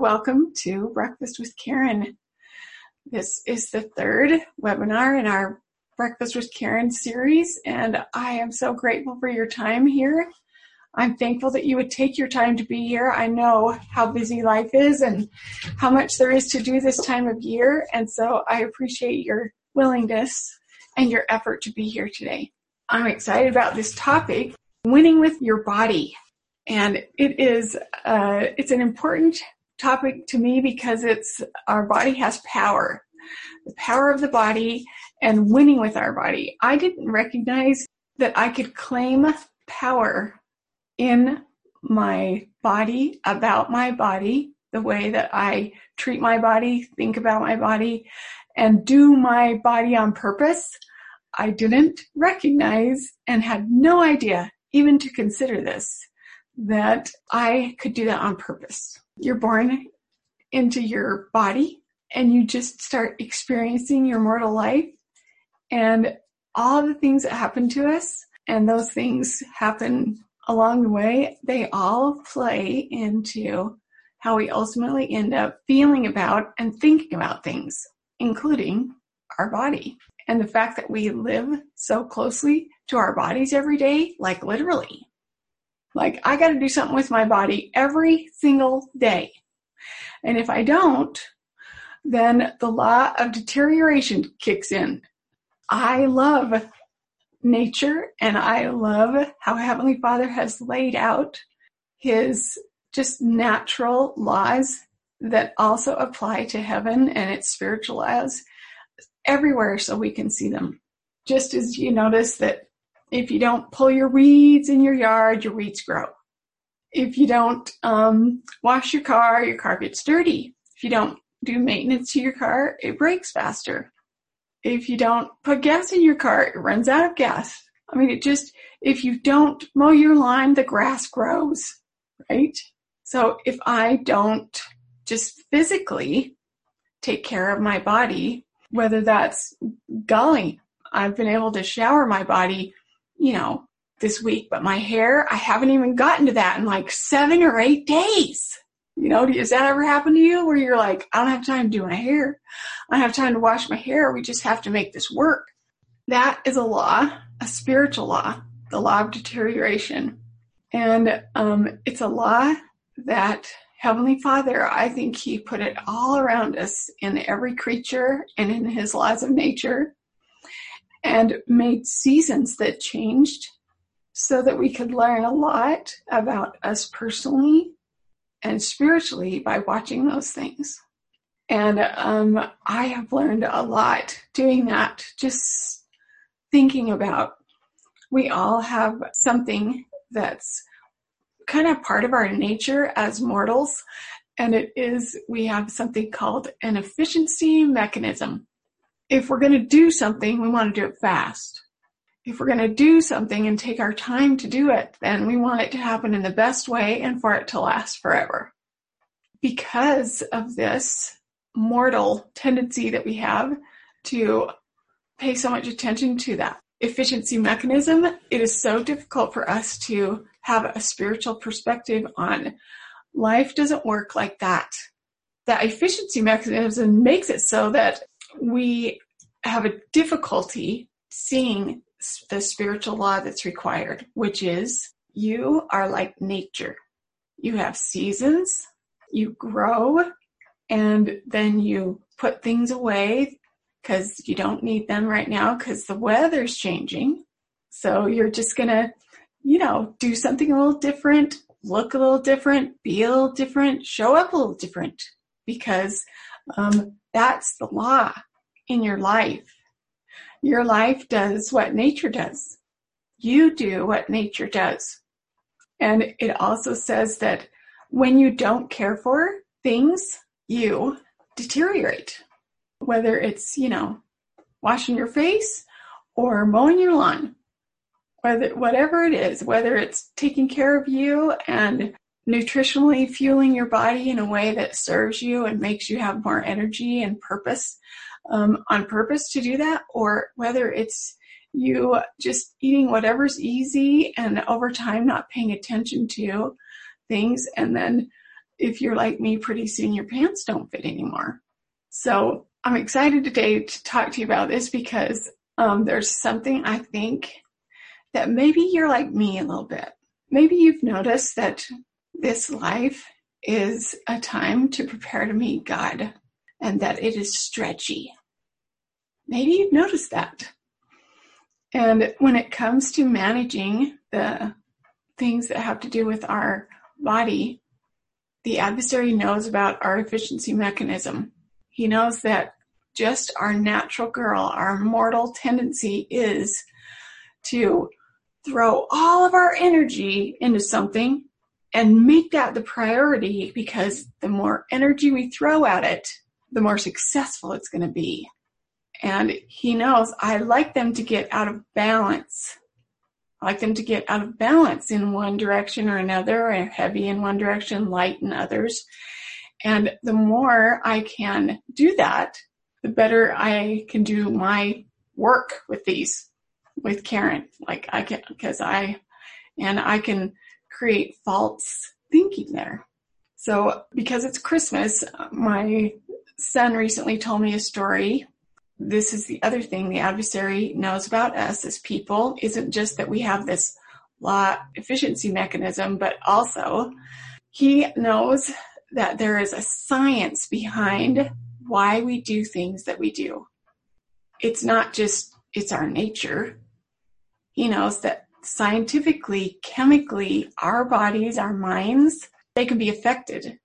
Welcome to Breakfast with Karen. This is the third webinar in our Breakfast with Karen series, and I am so grateful for your time here. I'm thankful that you would take your time to be here. I know how busy life is and how much there is to do this time of year, and so I appreciate your willingness and your effort to be here today. I'm excited about this topic, winning with your body. And it is, uh, it's an important topic to me because it's our body has power, the power of the body and winning with our body. I didn't recognize that I could claim power in my body, about my body, the way that I treat my body, think about my body, and do my body on purpose. I didn't recognize and had no idea even to consider this, that I could do that on purpose you're born into your body and you just start experiencing your mortal life and all the things that happen to us and those things happen along the way, they all play into how we ultimately end up feeling about and thinking about things, including our body. And the fact that we live so closely to our bodies every day, like literally, like I got to do something with my body every single day. And if I don't, then the law of deterioration kicks in. I love nature and I love how Heavenly Father has laid out his just natural laws that also apply to heaven and its spiritual laws everywhere so we can see them. Just as you notice that if you don't pull your weeds in your yard, your weeds grow. If you don't um, wash your car, your car gets dirty. If you don't do maintenance to your car, it breaks faster. If you don't put gas in your car, it runs out of gas. I mean, it just, if you don't mow your lawn, the grass grows, right? So if I don't just physically take care of my body, whether that's golly, I've been able to shower my body you know, this week, but my hair, I haven't even gotten to that in like seven or eight days. You know, does that ever happen to you where you're like, I don't have time to do my hair. I don't have time to wash my hair. We just have to make this work. That is a law, a spiritual law, the law of deterioration. And um, it's a law that Heavenly Father, I think He put it all around us in every creature and in His laws of nature and made seasons that changed so that we could learn a lot about us personally and spiritually by watching those things. And um, I have learned a lot doing that, just thinking about we all have something that's kind of part of our nature as mortals, and it is we have something called an efficiency mechanism if we're going to do something, we want to do it fast. If we're going to do something and take our time to do it, then we want it to happen in the best way and for it to last forever. Because of this mortal tendency that we have to pay so much attention to that efficiency mechanism, it is so difficult for us to have a spiritual perspective on life doesn't work like that. That efficiency mechanism makes it so that we have a difficulty seeing the spiritual law that's required, which is you are like nature. You have seasons, you grow, and then you put things away because you don't need them right now because the weather's changing. So you're just gonna, you know, do something a little different, look a little different, be a little different, show up a little different because um, that's the law in your life. Your life does what nature does. You do what nature does. And it also says that when you don't care for things, you deteriorate. Whether it's, you know, washing your face or mowing your lawn, whether, whatever it is, whether it's taking care of you and nutritionally fueling your body in a way that serves you and makes you have more energy and purpose, um, on purpose to do that, or whether it's you just eating whatever's easy and over time not paying attention to things and then if you're like me, pretty soon your pants don't fit anymore. So I'm excited today to talk to you about this because um, there's something I think that maybe you're like me a little bit. Maybe you've noticed that this life is a time to prepare to meet God and that it is stretchy. Maybe you've noticed that. And when it comes to managing the things that have to do with our body, the adversary knows about our efficiency mechanism. He knows that just our natural girl, our mortal tendency is to throw all of our energy into something and make that the priority because the more energy we throw at it, the more successful it's going to be. And he knows I like them to get out of balance. I like them to get out of balance in one direction or another, or heavy in one direction, light in others. And the more I can do that, the better I can do my work with these, with Karen. Like I can, because I, and I can create false thinking there. So because it's Christmas, my son recently told me a story. This is the other thing the adversary knows about us as people isn't just that we have this law efficiency mechanism, but also he knows that there is a science behind why we do things that we do. It's not just, it's our nature. He knows that scientifically, chemically, our bodies, our minds, they can be affected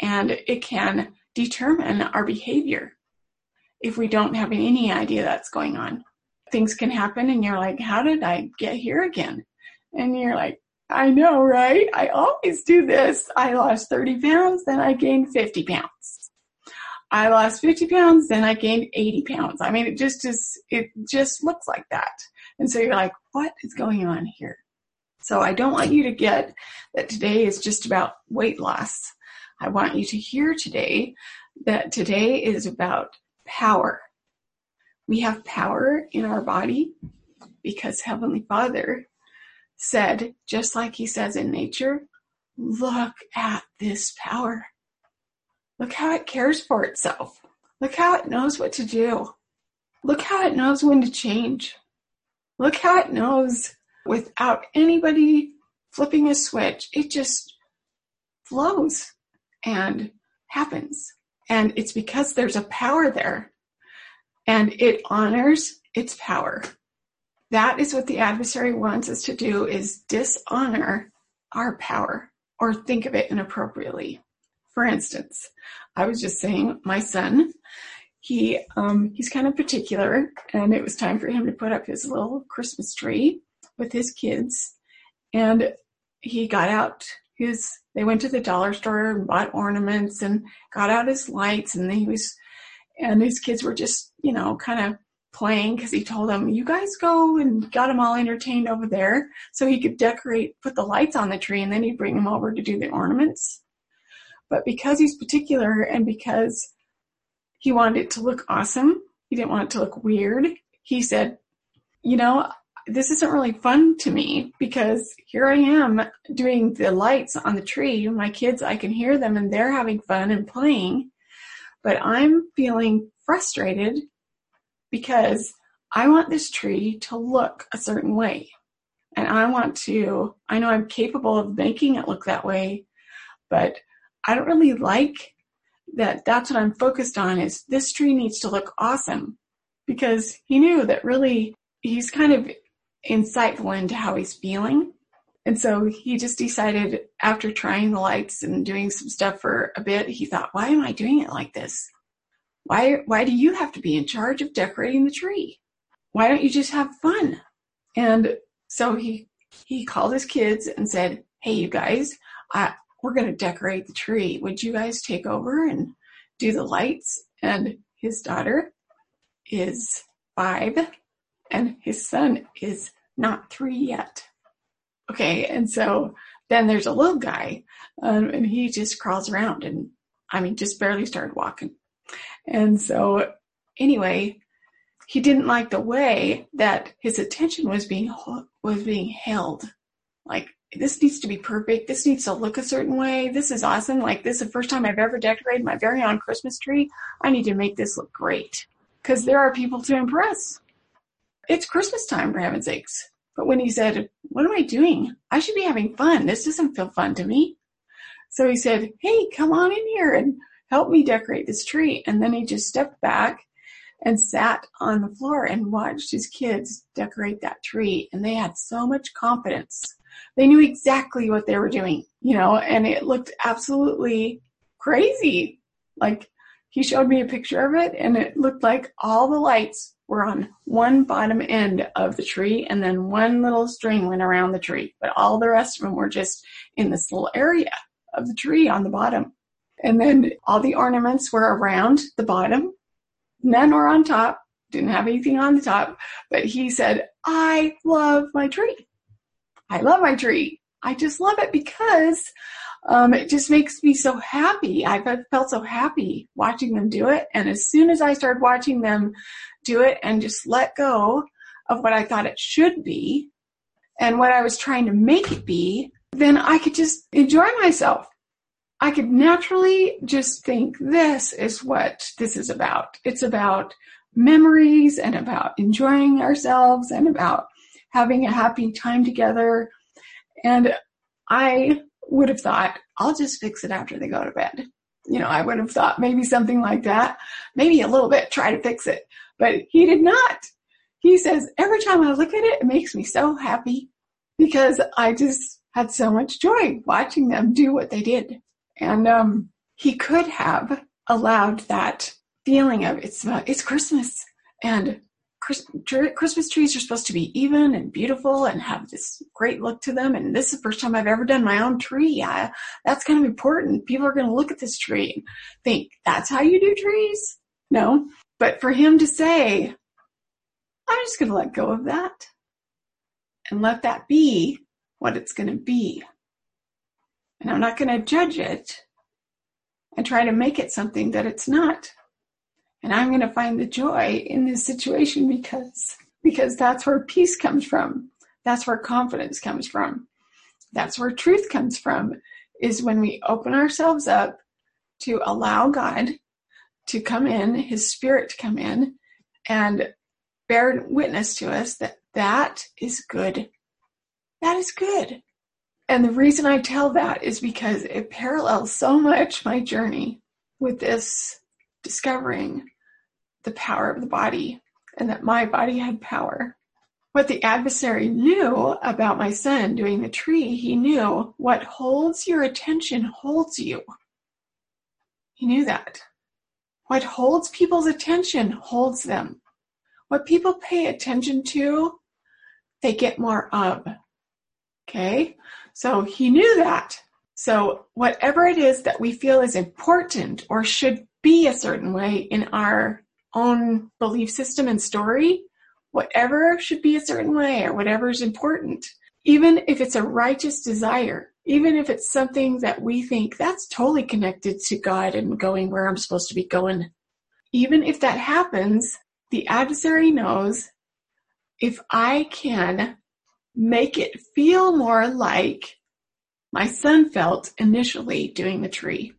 and it can determine our behavior if we don't have any idea that's going on. Things can happen and you're like, how did I get here again? And you're like, I know, right? I always do this. I lost 30 pounds, then I gained 50 pounds. I lost 50 pounds, then I gained 80 pounds. I mean, it just is, it just looks like that. And so you're like, what is going on here? So I don't want you to get that today is just about weight loss. I want you to hear today that today is about power. We have power in our body because Heavenly Father said, just like He says in nature, look at this power. Look how it cares for itself. Look how it knows what to do. Look how it knows when to change. Look how it knows without anybody flipping a switch. It just flows and happens. And it's because there's a power there and it honors its power. That is what the adversary wants us to do is dishonor our power or think of it inappropriately. For instance, I was just saying my son he um, he's kind of particular, and it was time for him to put up his little Christmas tree with his kids, and he got out his. They went to the dollar store and bought ornaments and got out his lights, and he was, and his kids were just you know kind of playing because he told them, "You guys go and got them all entertained over there, so he could decorate, put the lights on the tree, and then he'd bring them over to do the ornaments." But because he's particular and because he wanted it to look awesome. He didn't want it to look weird. He said, you know, this isn't really fun to me because here I am doing the lights on the tree. My kids, I can hear them and they're having fun and playing, but I'm feeling frustrated because I want this tree to look a certain way. And I want to, I know I'm capable of making it look that way, but I don't really like that that's what I'm focused on is this tree needs to look awesome because he knew that really he's kind of insightful into how he's feeling. And so he just decided after trying the lights and doing some stuff for a bit, he thought, why am I doing it like this? Why, why do you have to be in charge of decorating the tree? Why don't you just have fun? And so he, he called his kids and said, Hey, you guys, I, we're going to decorate the tree. Would you guys take over and do the lights? And his daughter is five and his son is not three yet. Okay. And so then there's a little guy um, and he just crawls around and I mean, just barely started walking. And so anyway, he didn't like the way that his attention was being was being held. Like this needs to be perfect. This needs to look a certain way. This is awesome. Like this is the first time I've ever decorated my very own Christmas tree. I need to make this look great because there are people to impress. It's Christmas time for heaven's sakes. But when he said, what am I doing? I should be having fun. This doesn't feel fun to me. So he said, Hey, come on in here and help me decorate this tree. And then he just stepped back and sat on the floor and watched his kids decorate that tree. And they had so much confidence. They knew exactly what they were doing, you know, and it looked absolutely crazy. Like he showed me a picture of it and it looked like all the lights were on one bottom end of the tree and then one little string went around the tree, but all the rest of them were just in this little area of the tree on the bottom. And then all the ornaments were around the bottom. None were on top. Didn't have anything on the top. But he said, I love my tree. I love my tree. I just love it because um, it just makes me so happy. I've felt so happy watching them do it. And as soon as I started watching them do it and just let go of what I thought it should be and what I was trying to make it be, then I could just enjoy myself. I could naturally just think this is what this is about. It's about memories and about enjoying ourselves and about having a happy time together. And I would have thought, I'll just fix it after they go to bed. You know, I would have thought maybe something like that, maybe a little bit, try to fix it. But he did not. He says, every time I look at it, it makes me so happy because I just had so much joy watching them do what they did. And um, he could have allowed that feeling of it's uh, it's Christmas and Christmas trees are supposed to be even and beautiful and have this great look to them. And this is the first time I've ever done my own tree. Yeah, that's kind of important. People are going to look at this tree and think, that's how you do trees? No. But for him to say, I'm just going to let go of that and let that be what it's going to be. And I'm not going to judge it and try to make it something that it's not. And I'm going to find the joy in this situation because, because that's where peace comes from. That's where confidence comes from. That's where truth comes from is when we open ourselves up to allow God to come in, his spirit to come in and bear witness to us that that is good. That is good. And the reason I tell that is because it parallels so much my journey with this discovering the power of the body and that my body had power. What the adversary knew about my son doing the tree, he knew what holds your attention holds you. He knew that. What holds people's attention holds them. What people pay attention to, they get more of. Okay? So he knew that. So whatever it is that we feel is important or should be a certain way in our own belief system and story, whatever should be a certain way or whatever is important, even if it's a righteous desire, even if it's something that we think that's totally connected to God and going where I'm supposed to be going, even if that happens, the adversary knows if I can make it feel more like my son felt initially doing the tree.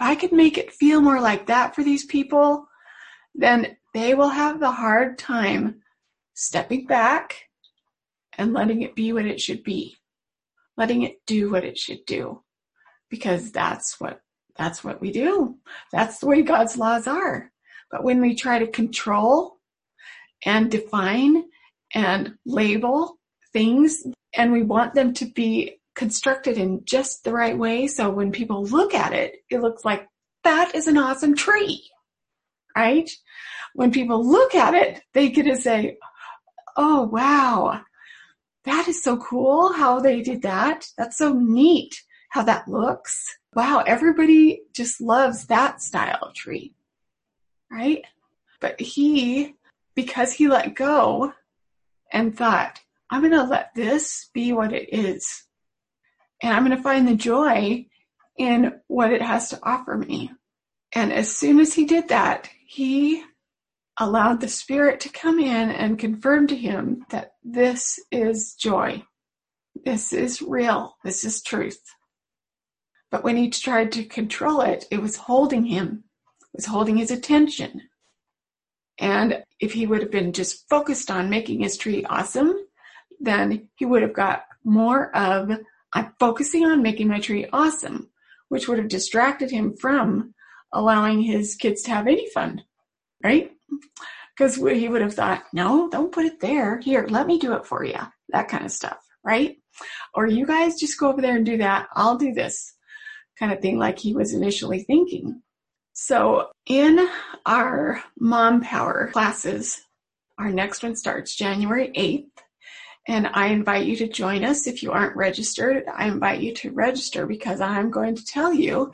If I could make it feel more like that for these people, then they will have the hard time stepping back and letting it be what it should be, letting it do what it should do, because that's what that's what we do. That's the way God's laws are. But when we try to control and define and label things and we want them to be constructed in just the right way. So when people look at it, it looks like that is an awesome tree, right? When people look at it, they get to say, Oh, wow. That is so cool how they did that. That's so neat how that looks. Wow. Everybody just loves that style of tree, right? But he, because he let go and thought, I'm going to let this be what it is. And I'm going to find the joy in what it has to offer me. And as soon as he did that, he allowed the Spirit to come in and confirm to him that this is joy. This is real. This is truth. But when he tried to control it, it was holding him, it was holding his attention. And if he would have been just focused on making his tree awesome, then he would have got more of, I'm focusing on making my tree awesome, which would have distracted him from allowing his kids to have any fun, right? Because he would have thought, no, don't put it there. Here, let me do it for you. That kind of stuff, right? Or you guys just go over there and do that. I'll do this kind of thing, like he was initially thinking. So, in our Mom Power classes, our next one starts January 8th. And I invite you to join us. If you aren't registered, I invite you to register because I'm going to tell you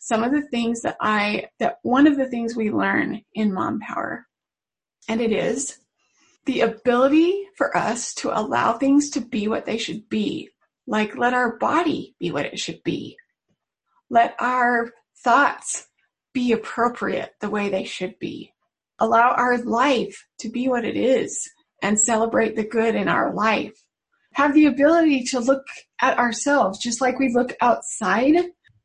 some of the things that I, that one of the things we learn in Mom Power. And it is the ability for us to allow things to be what they should be. Like let our body be what it should be. Let our thoughts be appropriate the way they should be. Allow our life to be what it is and celebrate the good in our life. Have the ability to look at ourselves just like we look outside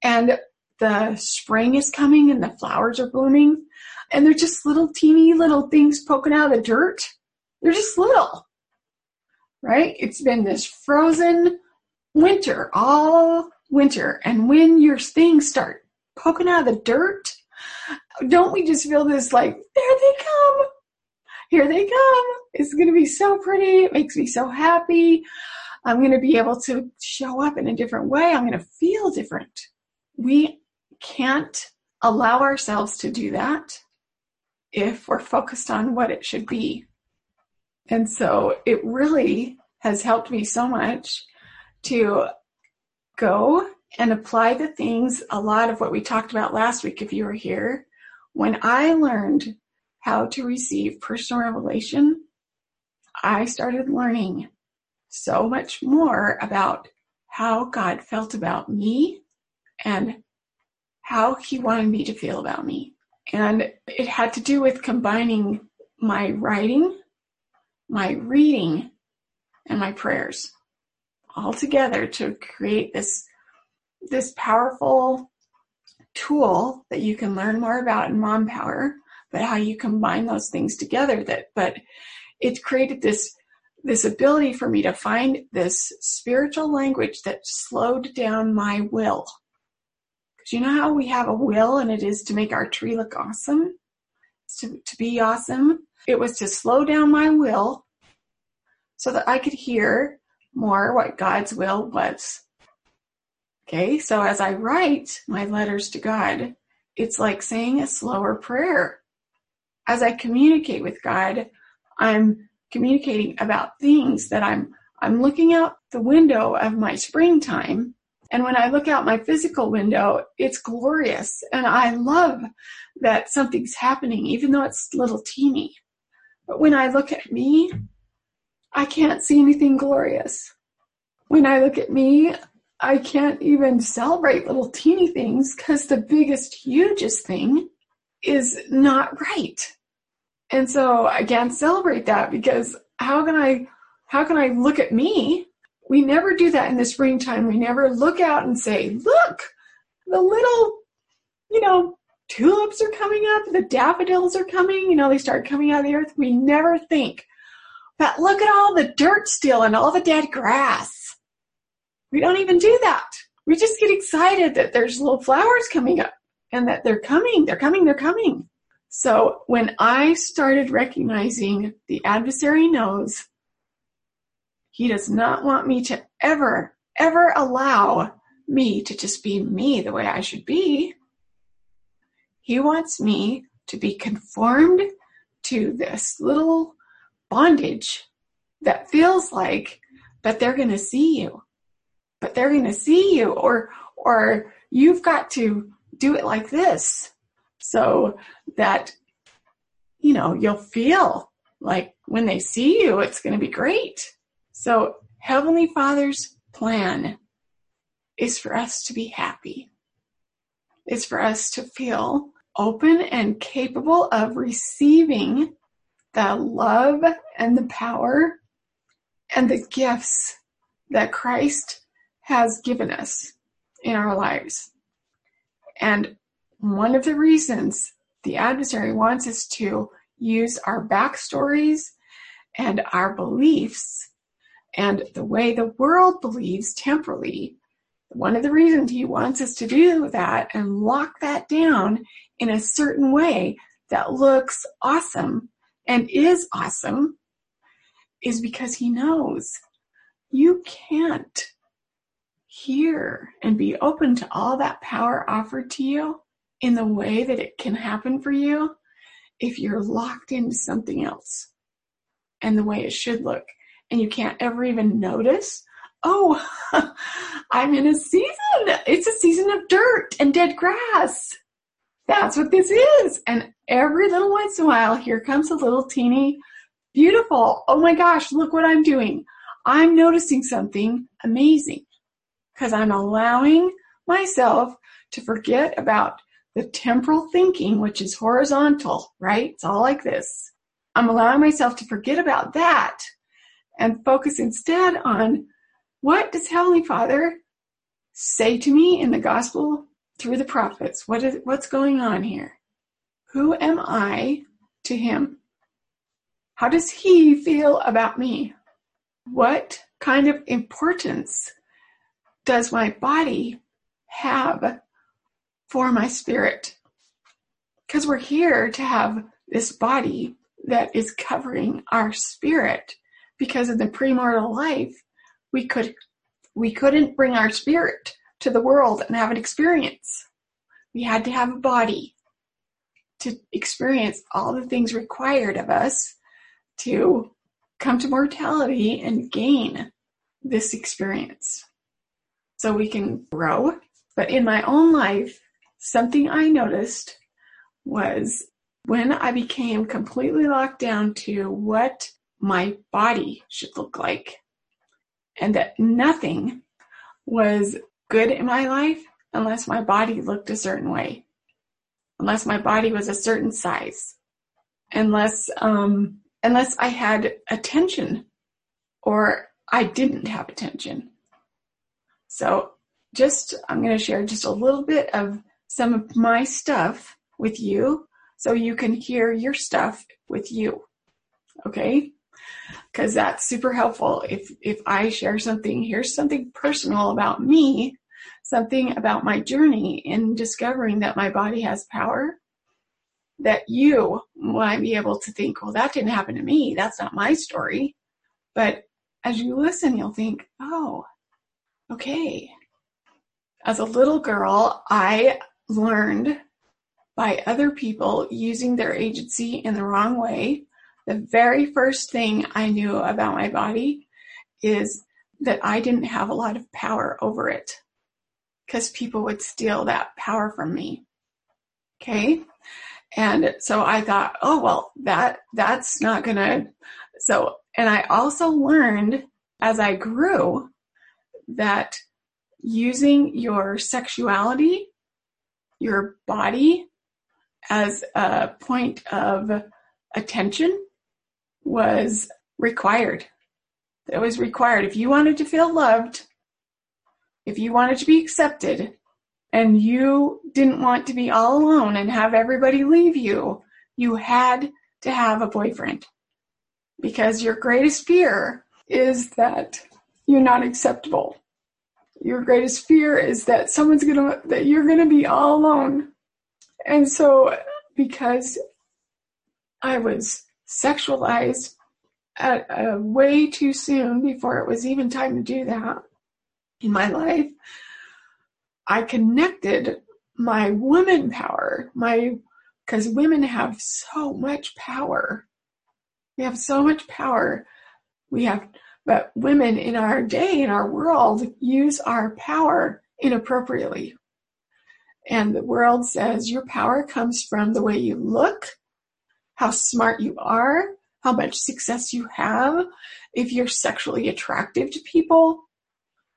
and the spring is coming and the flowers are blooming and they're just little teeny little things poking out of the dirt. They're just little, right? It's been this frozen winter all winter. And when your things start poking out of the dirt, don't we just feel this like, there they come. Here they come. It's going to be so pretty. It makes me so happy. I'm going to be able to show up in a different way. I'm going to feel different. We can't allow ourselves to do that if we're focused on what it should be. And so it really has helped me so much to go and apply the things, a lot of what we talked about last week, if you were here. When I learned how to receive personal revelation, I started learning so much more about how God felt about me and how he wanted me to feel about me. And it had to do with combining my writing, my reading, and my prayers all together to create this this powerful tool that you can learn more about in mom power but how you combine those things together that but it created this this ability for me to find this spiritual language that slowed down my will. Because you know how we have a will and it is to make our tree look awesome? To, to be awesome. It was to slow down my will so that i could hear more what god's will was. Okay, so as I write my letters to God, it's like saying a slower prayer. As I communicate with God, I'm communicating about things that I'm I'm looking out the window of my springtime and when I look out my physical window, it's glorious and I love that something's happening even though it's little teeny. But when I look at me, I can't see anything glorious. When I look at me, I can't even celebrate little teeny things because the biggest, hugest thing is not right. And so I can't celebrate that because how can I, how can I look at me? We never do that in the springtime. We never look out and say, look, the little, you know, tulips are coming up, the daffodils are coming, you know, they start coming out of the earth. We never think, but look at all the dirt still and all the dead grass we don't even do that. We just get excited that there's little flowers coming up and that they're coming, they're coming, they're coming. So when I started recognizing the adversary knows he does not want me to ever, ever allow me to just be me the way I should be. He wants me to be conformed to this little bondage that feels like but they're going to see you but they're going to see you or or you've got to do it like this so that you know you'll feel like when they see you it's going to be great so heavenly father's plan is for us to be happy it's for us to feel open and capable of receiving the love and the power and the gifts that Christ has given us in our lives. And one of the reasons the adversary wants us to use our backstories and our beliefs and the way the world believes temporally. One of the reasons he wants us to do that and lock that down in a certain way that looks awesome and is awesome is because he knows you can't hear and be open to all that power offered to you in the way that it can happen for you if you're locked into something else and the way it should look. And you can't ever even notice, oh, I'm in a season. It's a season of dirt and dead grass. That's what this is. And every little once in a while, here comes a little teeny beautiful. Oh my gosh, look what I'm doing. I'm noticing something amazing because I'm allowing myself to forget about the temporal thinking, which is horizontal, right? It's all like this. I'm allowing myself to forget about that and focus instead on what does Heavenly Father say to me in the gospel through the prophets? What is, what's going on here? Who am I to Him? How does He feel about me? What kind of importance does my body have for my spirit? Because we're here to have this body that is covering our spirit. Because in the premortal life, we could we couldn't bring our spirit to the world and have an experience. We had to have a body to experience all the things required of us to come to mortality and gain this experience so we can grow. But in my own life, something I noticed was when I became completely locked down to what my body should look like and that nothing was good in my life unless my body looked a certain way, unless my body was a certain size, unless um, unless I had attention or I didn't have attention. So just, I'm going to share just a little bit of some of my stuff with you so you can hear your stuff with you. Okay? Cause that's super helpful. If, if I share something, here's something personal about me, something about my journey in discovering that my body has power that you might be able to think, well, that didn't happen to me. That's not my story. But as you listen, you'll think, oh, okay. As a little girl, I learned by other people using their agency in the wrong way. The very first thing I knew about my body is that I didn't have a lot of power over it because people would steal that power from me. Okay. And so I thought, oh, well, that, that's not gonna, so, and I also learned as I grew that using your sexuality, your body as a point of attention was required. It was required. If you wanted to feel loved, if you wanted to be accepted, and you didn't want to be all alone and have everybody leave you, you had to have a boyfriend. Because your greatest fear is that you're not acceptable. Your greatest fear is that someone's gonna, that you're gonna be all alone. And so, because I was sexualized at a way too soon before it was even time to do that in my life, I connected my woman power, my, because women have so much power. We have so much power. We have, but women in our day, in our world, use our power inappropriately. And the world says your power comes from the way you look, how smart you are, how much success you have, if you're sexually attractive to people,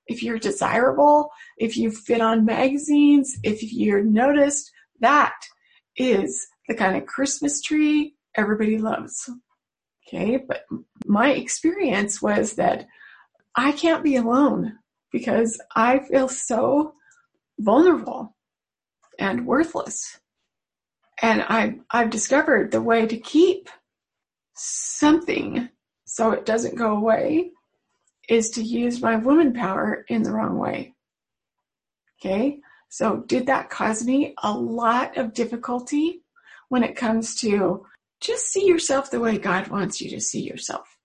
if you're desirable, if you fit on magazines, if you're noticed, that is the kind of Christmas tree everybody loves. Okay, but my experience was that I can't be alone because I feel so vulnerable and worthless. And I, I've discovered the way to keep something so it doesn't go away is to use my woman power in the wrong way. Okay. So did that cause me a lot of difficulty when it comes to just see yourself the way God wants you to see yourself?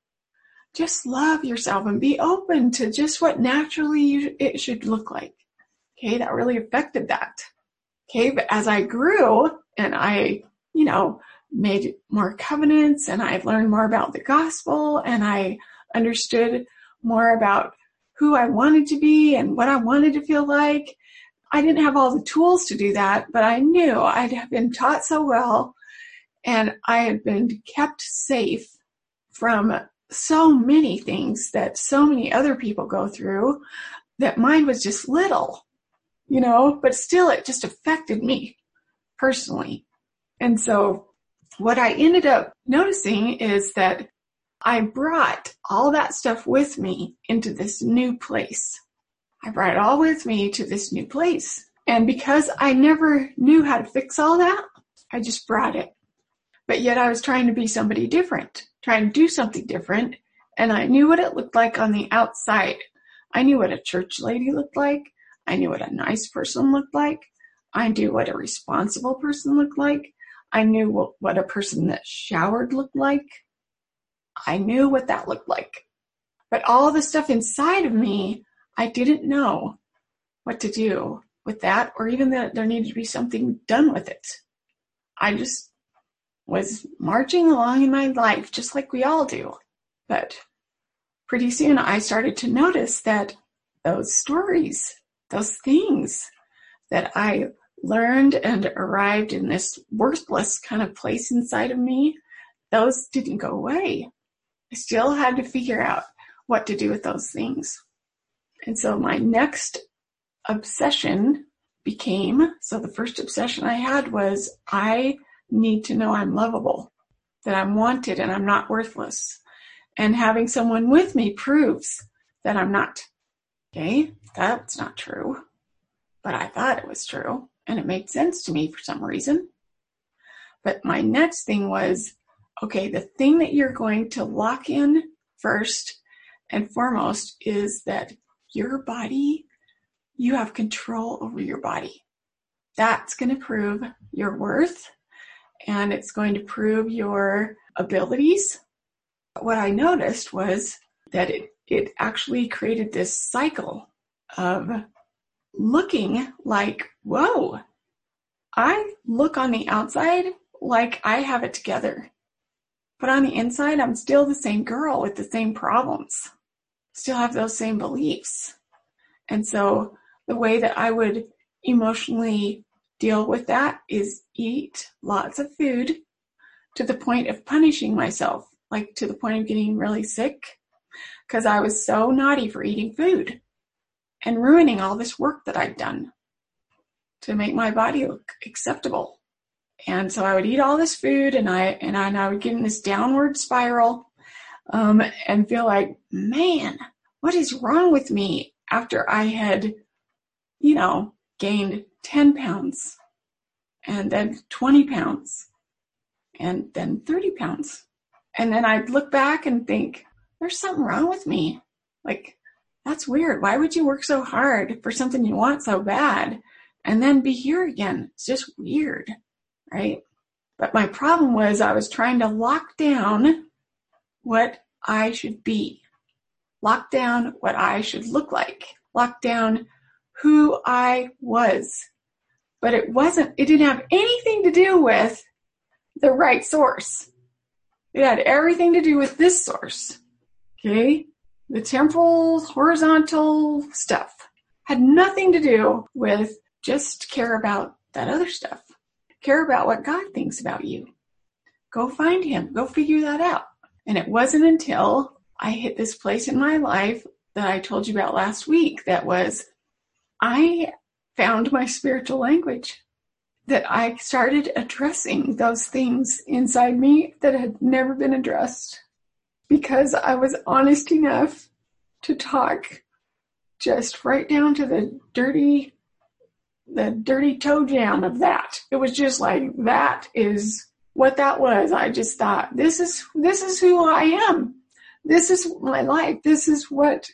Just love yourself and be open to just what naturally you, it should look like. Okay. That really affected that. Okay. But as I grew and I, you know, made more covenants and I learned more about the gospel and I understood more about who I wanted to be and what I wanted to feel like. I didn't have all the tools to do that, but I knew I'd have been taught so well and I had been kept safe from so many things that so many other people go through that mine was just little, you know, but still it just affected me personally. And so what I ended up noticing is that I brought all that stuff with me into this new place. I brought it all with me to this new place. And because I never knew how to fix all that, I just brought it. But yet I was trying to be somebody different, trying to do something different. And I knew what it looked like on the outside. I knew what a church lady looked like. I knew what a nice person looked like. I knew what a responsible person looked like. I knew what, what a person that showered looked like. I knew what that looked like. But all the stuff inside of me, I didn't know what to do with that or even that there needed to be something done with it. I just was marching along in my life just like we all do. But pretty soon I started to notice that those stories, those things that I learned and arrived in this worthless kind of place inside of me, those didn't go away. I still had to figure out what to do with those things. And so my next obsession became, so the first obsession I had was I need to know I'm lovable, that I'm wanted and I'm not worthless. And having someone with me proves that I'm not. Okay, that's not true. But I thought it was true and it made sense to me for some reason. But my next thing was okay, the thing that you're going to lock in first and foremost is that your body, you have control over your body. That's going to prove your worth and it's going to prove your abilities. What I noticed was that it, it actually created this cycle of looking like, whoa, I look on the outside like I have it together. But on the inside, I'm still the same girl with the same problems, still have those same beliefs. And so the way that I would emotionally deal with that is eat lots of food to the point of punishing myself, like to the point of getting really sick because I was so naughty for eating food and ruining all this work that I'd done to make my body look acceptable. And so I would eat all this food and I, and I, and I would get in this downward spiral, um, and feel like, man, what is wrong with me after I had, you know, gained 10 pounds and then 20 pounds and then 30 pounds. And then I'd look back and think, there's something wrong with me. Like, that's weird. Why would you work so hard for something you want so bad and then be here again? It's just weird, right? But my problem was I was trying to lock down what I should be, lock down what I should look like, lock down who I was. But it wasn't, it didn't have anything to do with the right source. It had everything to do with this source. Okay? the temporal, horizontal stuff had nothing to do with just care about that other stuff. Care about what God thinks about you. Go find Him. Go figure that out. And it wasn't until I hit this place in my life that I told you about last week that was I found my spiritual language. That I started addressing those things inside me that had never been addressed because I was honest enough to talk just right down to the dirty the dirty toe jam of that. It was just like that is what that was. I just thought this is this is who I am. This is my life. This is what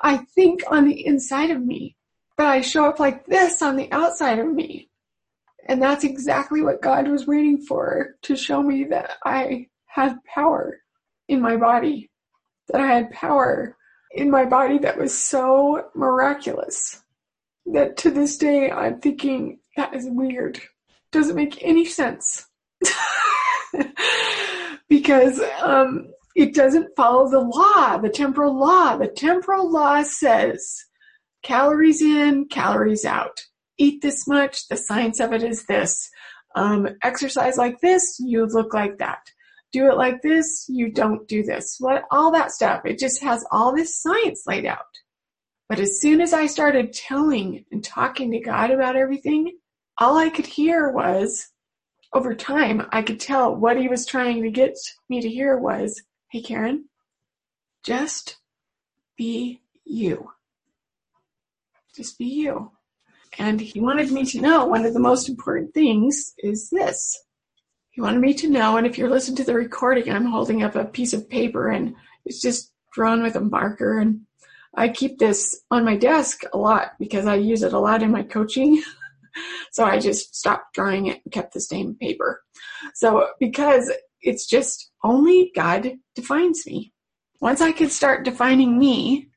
I think on the inside of me. But I show up like this on the outside of me. And that's exactly what God was waiting for to show me that I had power in my body. That I had power in my body that was so miraculous that to this day I'm thinking that is weird. Doesn't make any sense. because um, it doesn't follow the law, the temporal law. The temporal law says calories in, calories out. Eat this much, the science of it is this. Um, exercise like this, you look like that. Do it like this, you don't do this. What, all that stuff. It just has all this science laid out. But as soon as I started telling and talking to God about everything, all I could hear was, over time, I could tell what he was trying to get me to hear was, hey Karen, just be you. Just be you. And he wanted me to know one of the most important things is this. He wanted me to know, and if you're listening to the recording, I'm holding up a piece of paper and it's just drawn with a marker and I keep this on my desk a lot because I use it a lot in my coaching. so I just stopped drawing it and kept the same paper. So because it's just only God defines me. Once I could start defining me,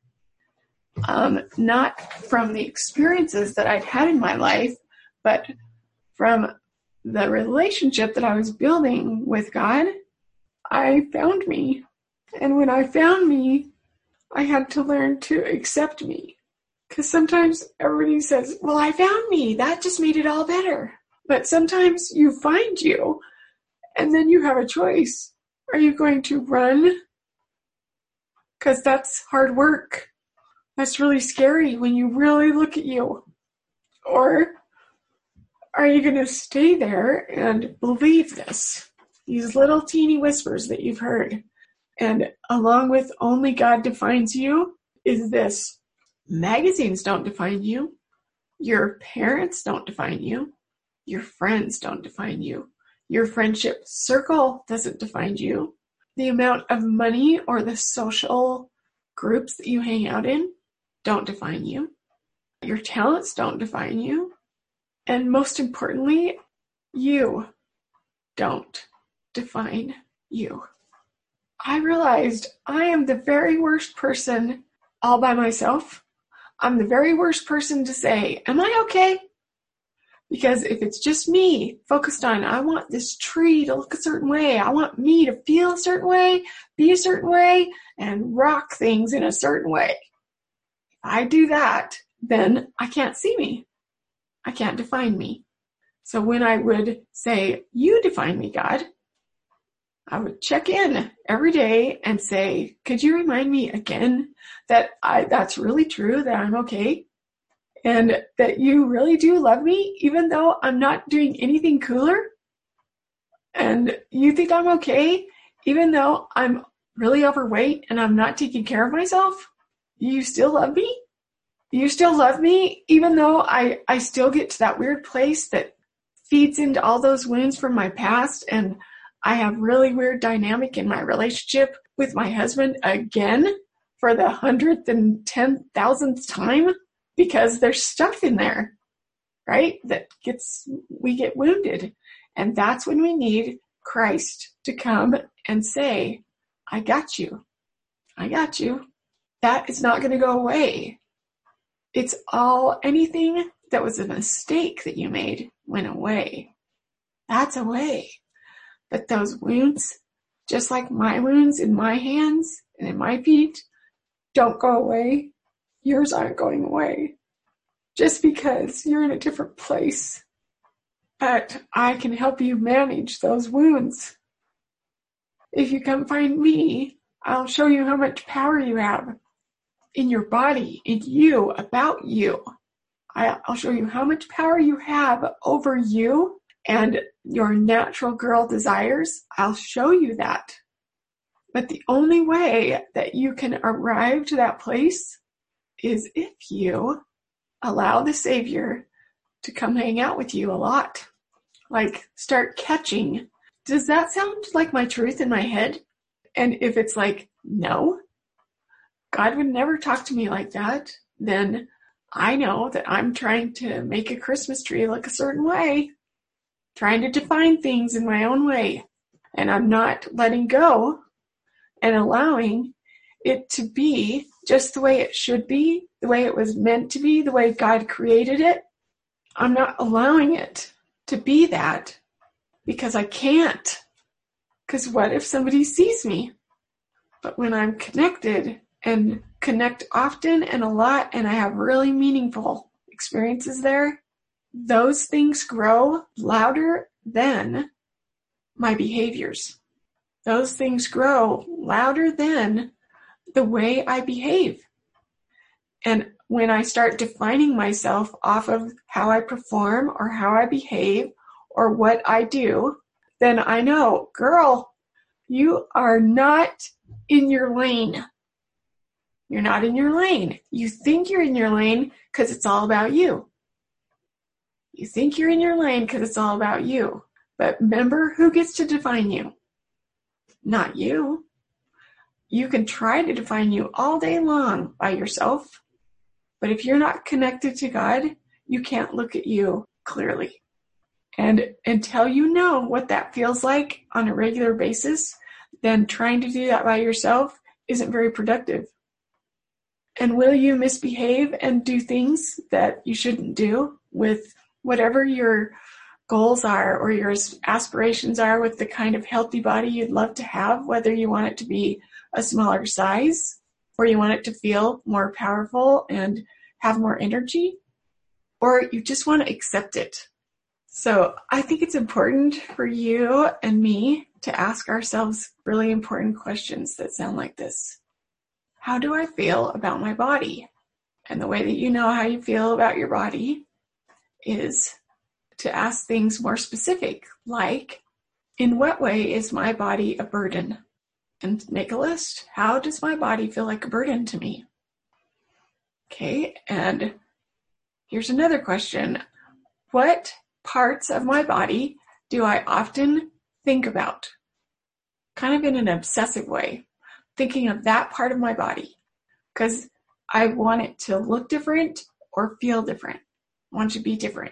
um, not from the experiences that I'd had in my life, but from the relationship that I was building with God, I found me. And when I found me, I had to learn to accept me. Because sometimes everybody says, Well, I found me. That just made it all better. But sometimes you find you, and then you have a choice. Are you going to run? Because that's hard work. That's really scary when you really look at you. Or are you going to stay there and believe this? These little teeny whispers that you've heard. And along with only God defines you is this magazines don't define you, your parents don't define you, your friends don't define you, your friendship circle doesn't define you, the amount of money or the social groups that you hang out in don't define you, your talents don't define you, and most importantly, you don't define you. I realized I am the very worst person all by myself. I'm the very worst person to say, Am I okay? Because if it's just me focused on, I want this tree to look a certain way, I want me to feel a certain way, be a certain way, and rock things in a certain way. I do that, then I can't see me. I can't define me. So when I would say, You define me, God, I would check in every day and say, could you remind me again that I, that's really true, that I'm okay, and that you really do love me, even though I'm not doing anything cooler? And you think I'm okay, even though I'm really overweight and I'm not taking care of myself? You still love me? You still love me, even though I, I still get to that weird place that feeds into all those wounds from my past and I have really weird dynamic in my relationship with my husband again for the hundredth and ten thousandth time because there's stuff in there, right? That gets, we get wounded. And that's when we need Christ to come and say, I got you. I got you. That is not going to go away. It's all anything that was a mistake that you made went away. That's away. But those wounds, just like my wounds in my hands and in my feet, don't go away. Yours aren't going away. Just because you're in a different place. But I can help you manage those wounds. If you come find me, I'll show you how much power you have in your body, in you, about you. I'll show you how much power you have over you and your natural girl desires, I'll show you that. But the only way that you can arrive to that place is if you allow the Savior to come hang out with you a lot. Like, start catching. Does that sound like my truth in my head? And if it's like, no, God would never talk to me like that, then I know that I'm trying to make a Christmas tree look a certain way, trying to define things in my own way. And I'm not letting go and allowing it to be just the way it should be, the way it was meant to be, the way God created it. I'm not allowing it to be that because I can't. Because what if somebody sees me? But when I'm connected and connect often and a lot, and I have really meaningful experiences there, those things grow louder than my behaviors. Those things grow louder than the way I behave. And when I start defining myself off of how I perform or how I behave or what I do, then I know, girl, you are not in your lane. You're not in your lane. You think you're in your lane because it's all about you. You think you're in your lane because it's all about you. But remember who gets to define you? Not you. You can try to define you all day long by yourself, but if you're not connected to God, you can't look at you clearly. And until you know what that feels like on a regular basis, then trying to do that by yourself isn't very productive. And will you misbehave and do things that you shouldn't do with whatever your goals are or your aspirations are with the kind of healthy body you'd love to have, whether you want it to be a smaller size or you want it to feel more powerful and have more energy, or you just want to accept it. So I think it's important for you and me to ask ourselves really important questions that sound like this. How do I feel about my body? And the way that you know how you feel about your body is to ask things more specific, like, in what way is my body a burden? And make a list. How does my body feel like a burden to me? Okay, and here's another question. What parts of my body do I often think about? Kind of in an obsessive way, thinking of that part of my body because I want it to look different or feel different. I want to be different.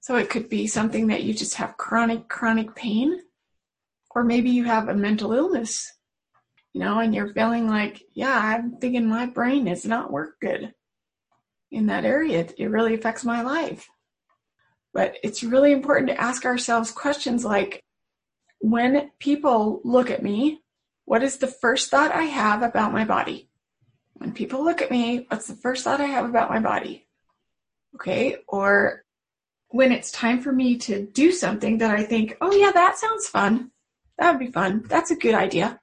So it could be something that you just have chronic, chronic pain, or maybe you have a mental illness, you know, and you're feeling like, yeah, I'm thinking my brain does not work good in that area. It really affects my life. But it's really important to ask ourselves questions like, when people look at me, what is the first thought I have about my body? When people look at me, what's the first thought I have about my body? Okay, or when it's time for me to do something that I think, oh yeah, that sounds fun. That would be fun. That's a good idea.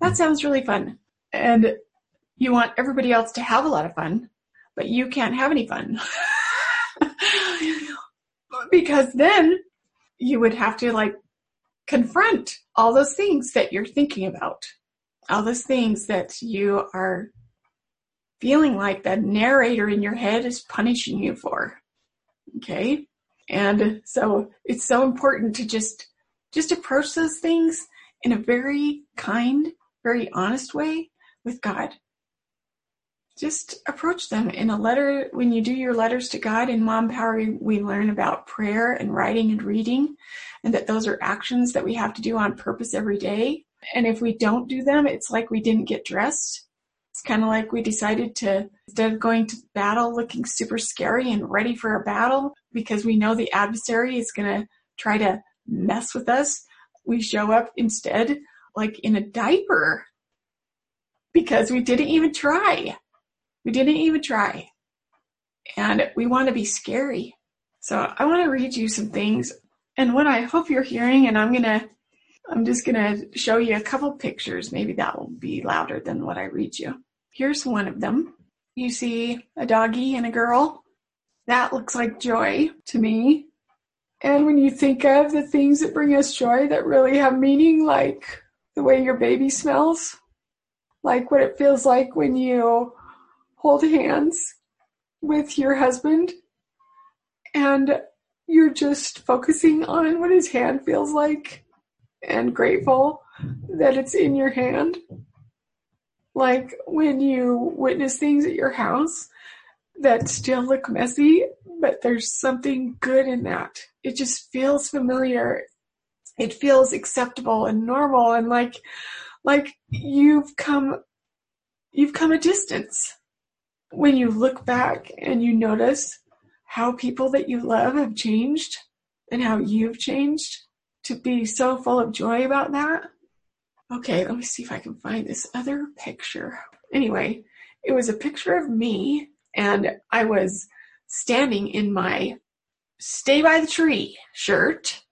That sounds really fun. And you want everybody else to have a lot of fun, but you can't have any fun. because then you would have to like confront all those things that you're thinking about, all those things that you are feeling like the narrator in your head is punishing you for. Okay. And so it's so important to just, just approach those things in a very kind, very honest way with God. Just approach them in a letter. When you do your letters to God in Mom Power, we learn about prayer and writing and reading, and that those are actions that we have to do on purpose every day. And if we don't do them, it's like we didn't get dressed. It's kind of like we decided to, instead of going to battle looking super scary and ready for a battle, because we know the adversary is going to try to mess with us, we show up instead like in a diaper because we didn't even try. We didn't even try. And we want to be scary. So I want to read you some things. And what I hope you're hearing, and I'm going to I'm just going to show you a couple pictures. Maybe that will be louder than what I read you. Here's one of them. You see a doggy and a girl. That looks like joy to me. And when you think of the things that bring us joy that really have meaning, like the way your baby smells, like what it feels like when you hold hands with your husband and you're just focusing on what his hand feels like and grateful that it's in your hand. Like when you witness things at your house that still look messy, but there's something good in that. It just feels familiar. It feels acceptable and normal and like like you've come you've come a distance. When you look back and you notice how people that you love have changed and how you've changed to be so full of joy about that. Okay, let me see if I can find this other picture. Anyway, it was a picture of me and I was standing in my stay by the tree shirt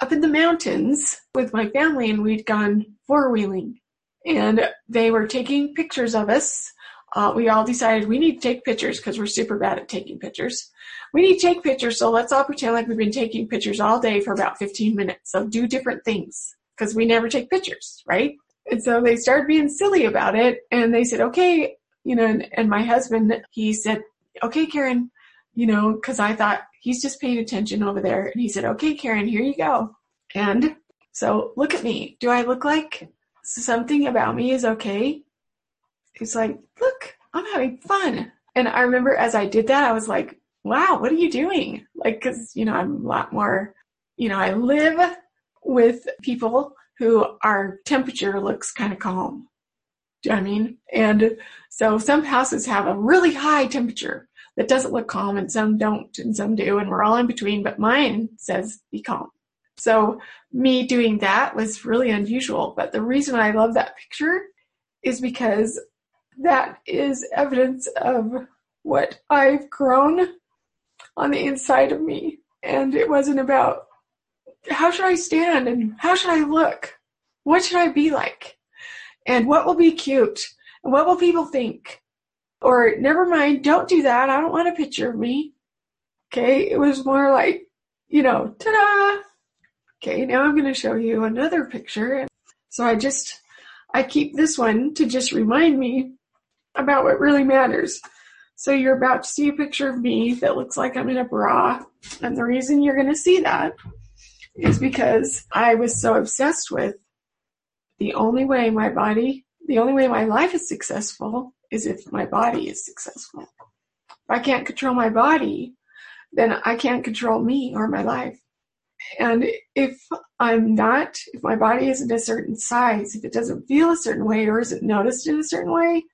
up in the mountains with my family and we'd gone four wheeling and they were taking pictures of us. Uh, we all decided we need to take pictures because we're super bad at taking pictures. We need to take pictures, so let's all pretend like we've been taking pictures all day for about 15 minutes. So do different things because we never take pictures, right? And so they started being silly about it and they said, okay, you know, and, and my husband, he said, okay, Karen, you know, cause I thought he's just paying attention over there. And he said, okay, Karen, here you go. And so look at me. Do I look like something about me is okay? It's like, look, I'm having fun. And I remember as I did that, I was like, wow, what are you doing? Like, cause, you know, I'm a lot more, you know, I live with people who our temperature looks kind of calm. Do you know I mean? And so some houses have a really high temperature that doesn't look calm and some don't and some do and we're all in between, but mine says be calm. So me doing that was really unusual. But the reason I love that picture is because that is evidence of what I've grown on the inside of me. And it wasn't about how should I stand and how should I look? What should I be like? And what will be cute? And what will people think? Or never mind, don't do that. I don't want a picture of me. Okay. It was more like, you know, ta-da. Okay. Now I'm going to show you another picture. So I just, I keep this one to just remind me about what really matters. So you're about to see a picture of me that looks like I'm in a bra. And the reason you're going to see that is because I was so obsessed with the only way my body, the only way my life is successful is if my body is successful. If I can't control my body, then I can't control me or my life. And if I'm not, if my body isn't a certain size, if it doesn't feel a certain way or isn't noticed in a certain way,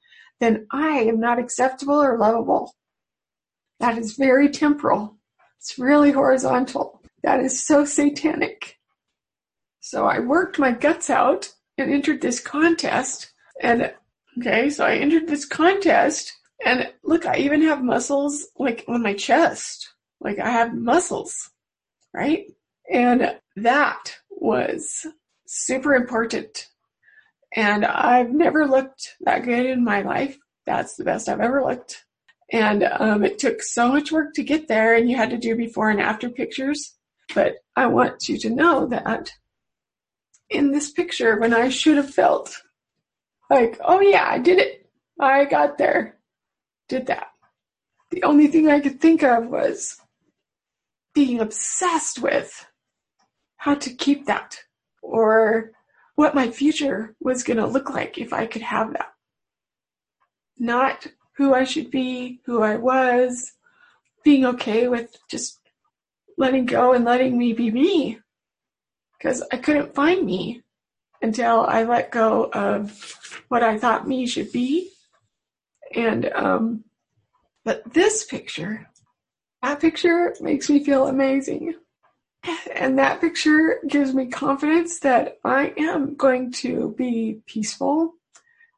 then I am not acceptable or lovable. That is very temporal. It's really horizontal. That is so satanic. So I worked my guts out and entered this contest. And okay, so I entered this contest and look, I even have muscles like on my chest. Like I have muscles, right? And that was super important. And I've never looked that good in my life. That's the best I've ever looked. And um, it took so much work to get there, and you had to do before and after pictures. But I want you to know that in this picture when I should have felt like, oh yeah, I did it. I got there. Did that. The only thing I could think of was being obsessed with how to keep that or what my future was going to look like if I could have that. Not who I should be, who I was, being okay with just letting go and letting me be me because I couldn't find me until I let go of what I thought me should be. And, um, but this picture, that picture makes me feel amazing. And that picture gives me confidence that I am going to be peaceful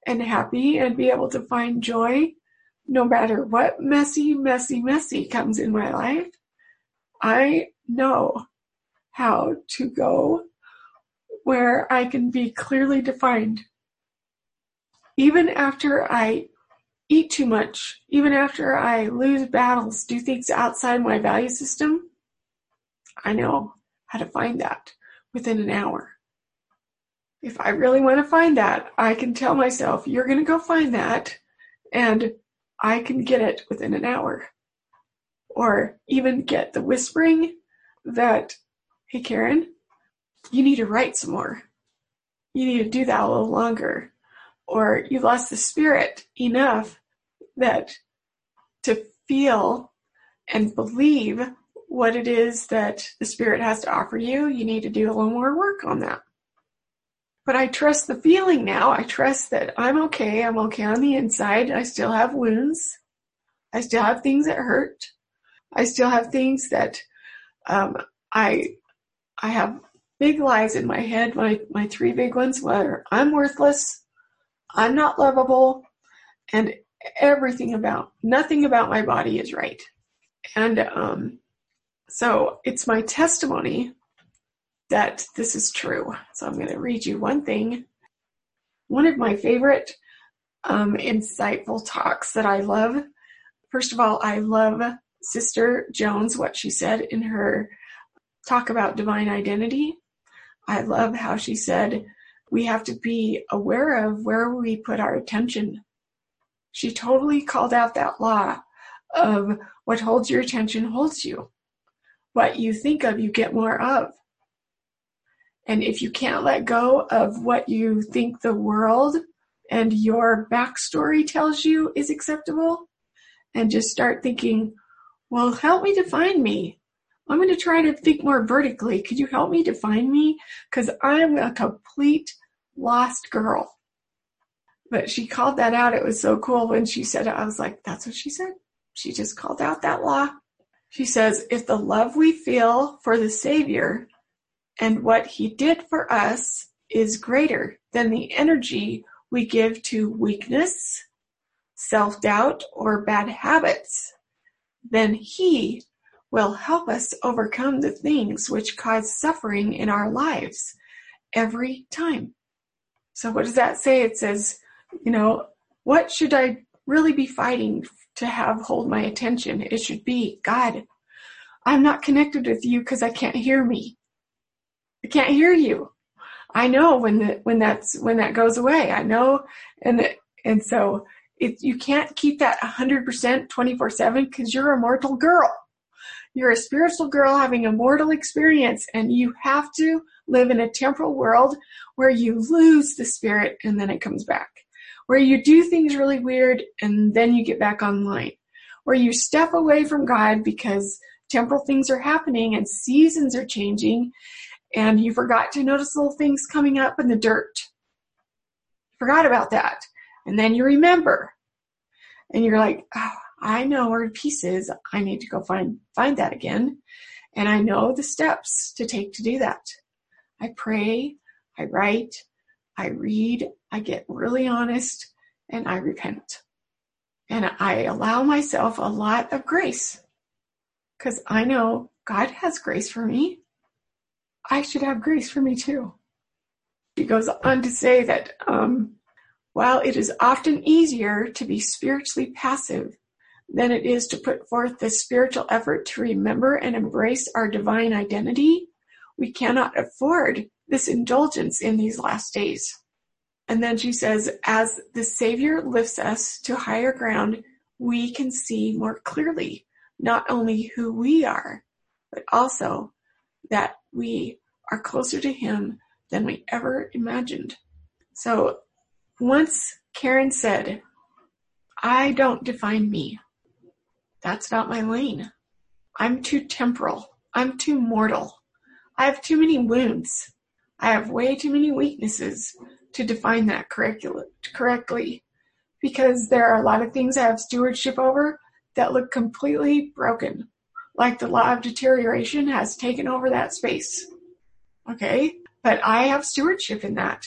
and happy and be able to find joy no matter what messy, messy, messy comes in my life. I know how to go where I can be clearly defined. Even after I eat too much, even after I lose battles, do things outside my value system, I know how to find that within an hour. if I really want to find that, I can tell myself, you're going to go find that, and I can get it within an hour. Or even get the whispering that, hey, Karen, you need to write some more. You need to do that a little longer. Or you lost the spirit enough that to feel and believe what it is that the spirit has to offer you, you need to do a little more work on that. But I trust the feeling now. I trust that I'm okay. I'm okay on the inside. I still have wounds. I still have things that hurt. I still have things that um, I I have big lies in my head. My my three big ones were I'm worthless, I'm not lovable, and everything about nothing about my body is right. And um, so it's my testimony that this is true. So I'm going to read you one thing. One of my favorite um, insightful talks that I love. First of all, I love Sister Jones, what she said in her talk about divine identity. I love how she said we have to be aware of where we put our attention. She totally called out that law of what holds your attention holds you. What you think of, you get more of. And if you can't let go of what you think the world and your backstory tells you is acceptable, and just start thinking, well, help me define me. I'm going to try to think more vertically. Could you help me define me? Because I'm a complete lost girl. But she called that out. It was so cool when she said it. I was like, that's what she said. She just called out that law. She says, if the love we feel for the Savior and what he did for us is greater than the energy we give to weakness, self doubt, or bad habits, then he will help us overcome the things which cause suffering in our lives every time. So, what does that say? It says, you know, what should I really be fighting to have hold my attention? It should be God. I'm not connected with you because I can't hear me. I can't hear you. I know when the, when that's when that goes away. I know, and and so it, you can't keep that 100% 24 7 because you're a mortal girl. You're a spiritual girl having a mortal experience, and you have to live in a temporal world where you lose the spirit and then it comes back. Where you do things really weird and then you get back online. Where you step away from God because temporal things are happening and seasons are changing and you forgot to notice little things coming up in the dirt. Forgot about that. And then you remember. And you're like, oh, I know where the piece is. I need to go find find that again. And I know the steps to take to do that. I pray, I write, I read, I get really honest, and I repent. And I allow myself a lot of grace because I know God has grace for me. I should have grace for me too. He goes on to say that um, while it is often easier to be spiritually passive than it is to put forth the spiritual effort to remember and embrace our divine identity, we cannot afford this indulgence in these last days. And then she says, as the Savior lifts us to higher ground, we can see more clearly not only who we are, but also that we are closer to Him than we ever imagined. So once Karen said, I don't define me. That's not my lane. I'm too temporal. I'm too mortal. I have too many wounds. I have way too many weaknesses to define that curriculum correctly because there are a lot of things I have stewardship over that look completely broken like the law of deterioration has taken over that space. Okay. But I have stewardship in that.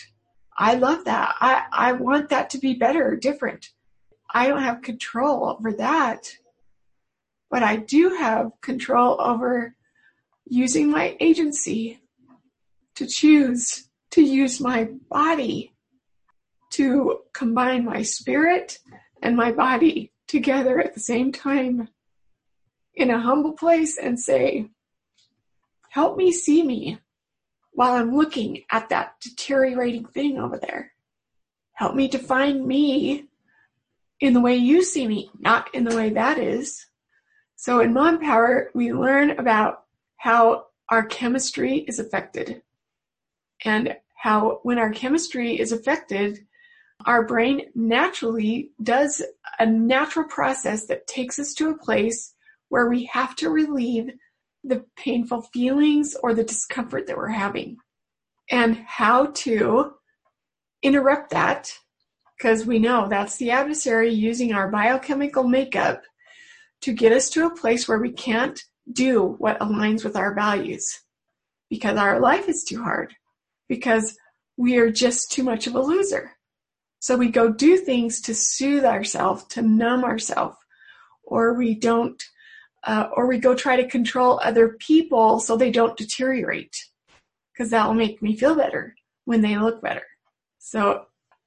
I love that. I, I want that to be better, different. I don't have control over that. But I do have control over using my agency to choose to use my body to combine my spirit and my body together at the same time in a humble place and say, Help me see me while I'm looking at that deteriorating thing over there. Help me to find me in the way you see me, not in the way that is. So in Mom Power, we learn about how our chemistry is affected and how when our chemistry is affected, our brain naturally does a natural process that takes us to a place where we have to relieve the painful feelings or the discomfort that we're having. And how to interrupt that because we know that's the adversary using our biochemical makeup to get us to a place where we can't do what aligns with our values because our life is too hard, because we are just too much of a loser. So we go do things to soothe ourselves, to numb ourselves, or we don't, uh, or we go try to control other people so they don't deteriorate because that will make me feel better when they look better. So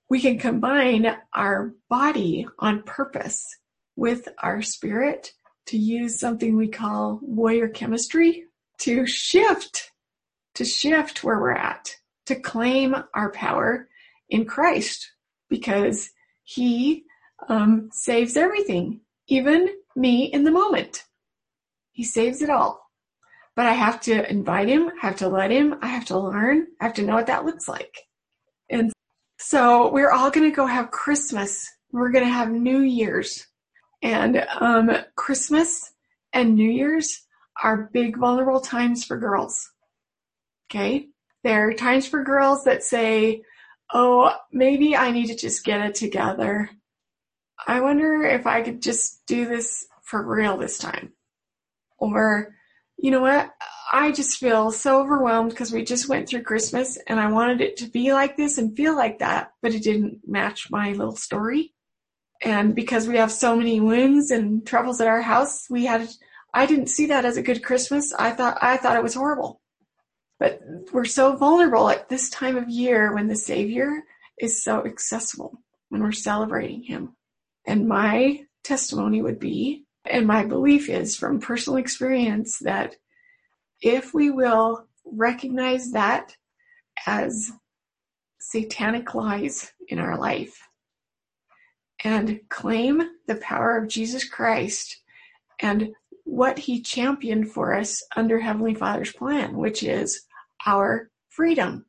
we can combine our body on purpose with our spirit to use something we call warrior chemistry to shift, to shift where we're at, to claim our power in Christ because he um, saves everything, even me in the moment. He saves it all. But I have to invite him, I have to let him, I have to learn, I have to know what that looks like. And so we're all going to go have Christmas. We're going to have New Year's. And um, Christmas and New Year's are big vulnerable times for girls. Okay? They're times for girls that say, oh, maybe I need to just get it together. I wonder if I could just do this for real this time. Or, you know what? I just feel so overwhelmed because we just went through Christmas and I wanted it to be like this and feel like that, but it didn't match my little story. And because we have so many wounds and troubles at our house, we had, I didn't see that as a good Christmas. I thought, I thought it was horrible. But we're so vulnerable at this time of year when the Savior is so accessible, when we're celebrating Him. And my testimony would be, and my belief is from personal experience that if we will recognize that as satanic lies in our life and claim the power of Jesus Christ and what he championed for us under Heavenly Father's plan, which is our freedom,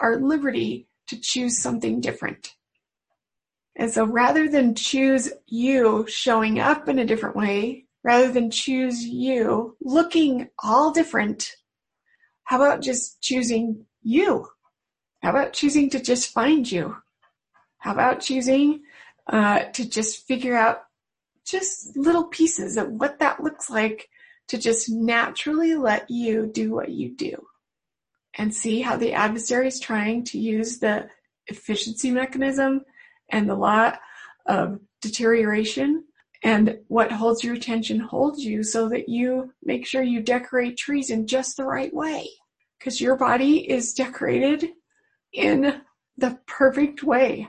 our liberty to choose something different. And so rather than choose you showing up in a different way, rather than choose you looking all different, how about just choosing you? How about choosing to just find you? How about choosing uh, to just figure out just little pieces of what that looks like to just naturally let you do what you do? And see how the adversary is trying to use the efficiency mechanism and the law of deterioration and what holds your attention holds you so that you make sure you decorate trees in just the right way. Because your body is decorated in the perfect way.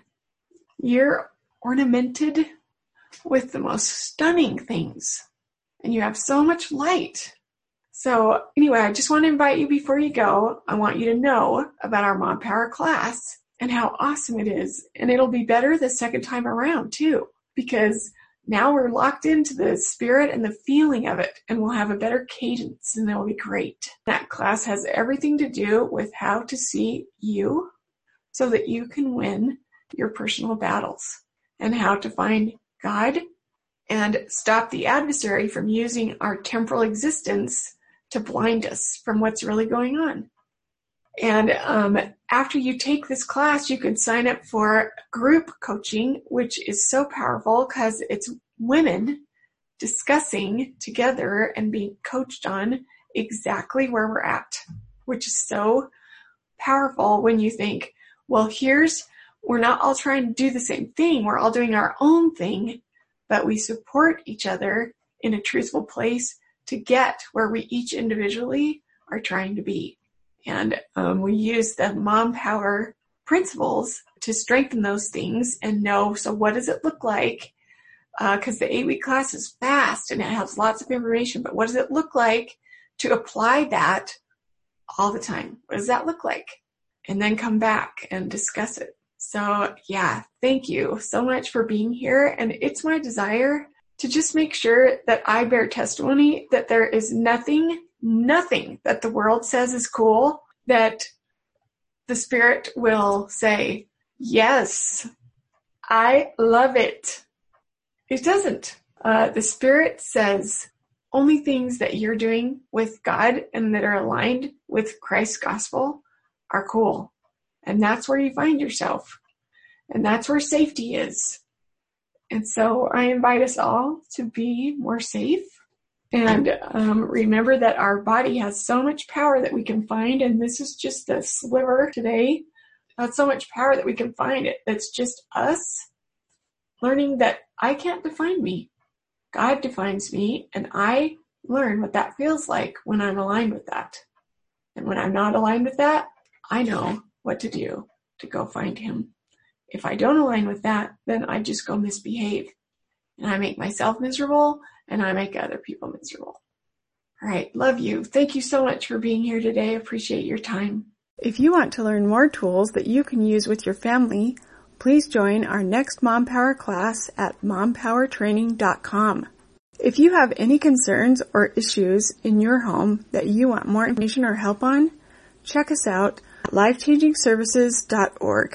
You're ornamented with the most stunning things. And you have so much light. So, anyway, I just want to invite you before you go. I want you to know about our Mom Power class and how awesome it is. And it'll be better the second time around, too, because now we're locked into the spirit and the feeling of it and we'll have a better cadence and it'll be great. That class has everything to do with how to see you so that you can win your personal battles and how to find God and stop the adversary from using our temporal existence to blind us from what's really going on. And um, after you take this class, you can sign up for group coaching, which is so powerful because it's women discussing together and being coached on exactly where we're at, which is so powerful when you think, well, here's, we're not all trying to do the same thing. We're all doing our own thing, but we support each other in a truthful place to get where we each individually are trying to be. And um, we use the mom power principles to strengthen those things and know so what does it look like because uh, the eight week class is fast and it has lots of information but what does it look like to apply that all the time. What does that look like? And then come back and discuss it. So yeah, thank you so much for being here. And it's my desire to just make sure that I bear testimony that there is nothing, nothing that the world says is cool that the spirit will say, yes, I love it. It doesn't. Uh, the spirit says only things that you're doing with God and that are aligned with Christ's gospel are cool. And that's where you find yourself. And that's where safety is. And so I invite us all to be more safe and um, remember that our body has so much power that we can find. And this is just a sliver today. That's so much power that we can find it. That's just us learning that I can't define me. God defines me and I learn what that feels like when I'm aligned with that. And when I'm not aligned with that, I know what to do to go find him. If I don't align with that, then I just go misbehave and I make myself miserable and I make other people miserable. All right. Love you. Thank you so much for being here today. Appreciate your time. If you want to learn more tools that you can use with your family, please join our next Mom Power class at mompowertraining.com. If you have any concerns or issues in your home that you want more information or help on, check us out at lifechangingservices.org.